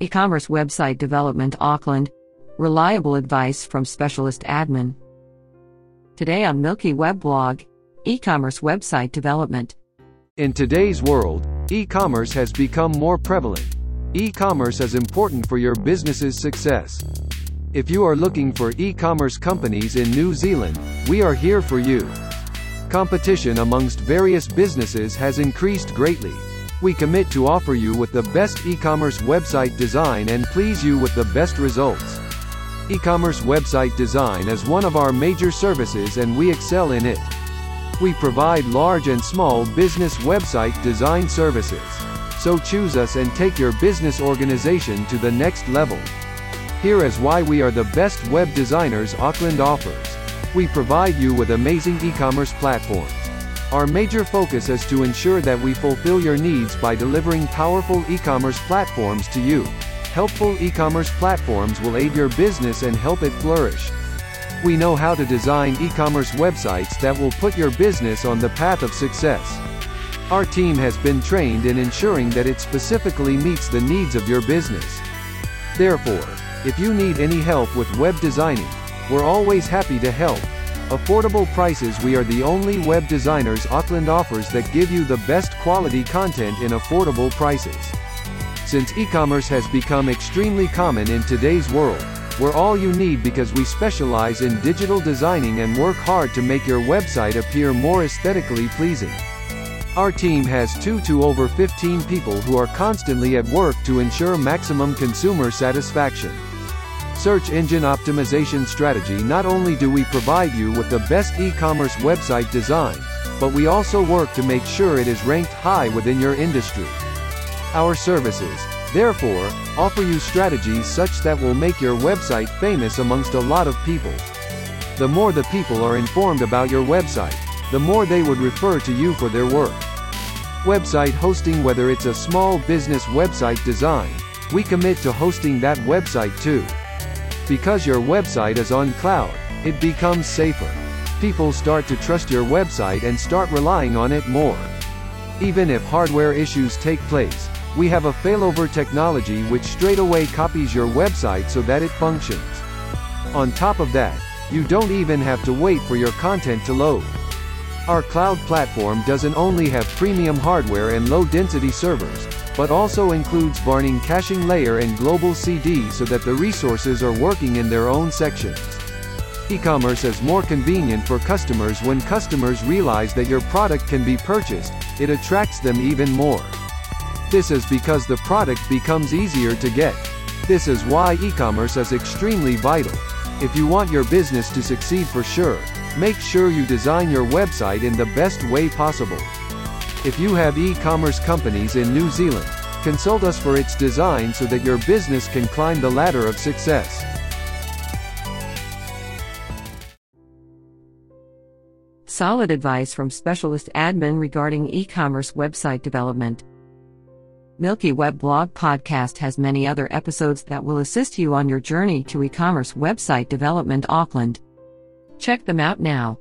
E commerce website development Auckland. Reliable advice from specialist admin. Today on Milky Web Blog E commerce website development. In today's world, e commerce has become more prevalent. E commerce is important for your business's success. If you are looking for e commerce companies in New Zealand, we are here for you. Competition amongst various businesses has increased greatly. We commit to offer you with the best e-commerce website design and please you with the best results. E-commerce website design is one of our major services and we excel in it. We provide large and small business website design services. So choose us and take your business organization to the next level. Here is why we are the best web designers Auckland offers. We provide you with amazing e-commerce platforms. Our major focus is to ensure that we fulfill your needs by delivering powerful e-commerce platforms to you. Helpful e-commerce platforms will aid your business and help it flourish. We know how to design e-commerce websites that will put your business on the path of success. Our team has been trained in ensuring that it specifically meets the needs of your business. Therefore, if you need any help with web designing, we're always happy to help. Affordable prices We are the only web designers Auckland offers that give you the best quality content in affordable prices. Since e-commerce has become extremely common in today's world, we're all you need because we specialize in digital designing and work hard to make your website appear more aesthetically pleasing. Our team has 2 to over 15 people who are constantly at work to ensure maximum consumer satisfaction search engine optimization strategy not only do we provide you with the best e-commerce website design, but we also work to make sure it is ranked high within your industry. Our services, therefore, offer you strategies such that will make your website famous amongst a lot of people. The more the people are informed about your website, the more they would refer to you for their work. Website hosting Whether it's a small business website design, we commit to hosting that website too. Because your website is on cloud, it becomes safer. People start to trust your website and start relying on it more. Even if hardware issues take place, we have a failover technology which straightaway copies your website so that it functions. On top of that, you don't even have to wait for your content to load. Our cloud platform doesn't only have premium hardware and low-density servers, but also includes Varnish caching layer and global CD so that the resources are working in their own sections. E-commerce is more convenient for customers when customers realize that your product can be purchased, it attracts them even more. This is because the product becomes easier to get. This is why e-commerce is extremely vital. If you want your business to succeed for sure, make sure you design your website in the best way possible. If you have e-commerce companies in New Zealand, consult us for its design so that your business can climb the ladder of success. Solid advice from specialist admin regarding e-commerce website development. Milky Web Blog Podcast has many other episodes that will assist you on your journey to e-commerce website development Auckland. Check them out now.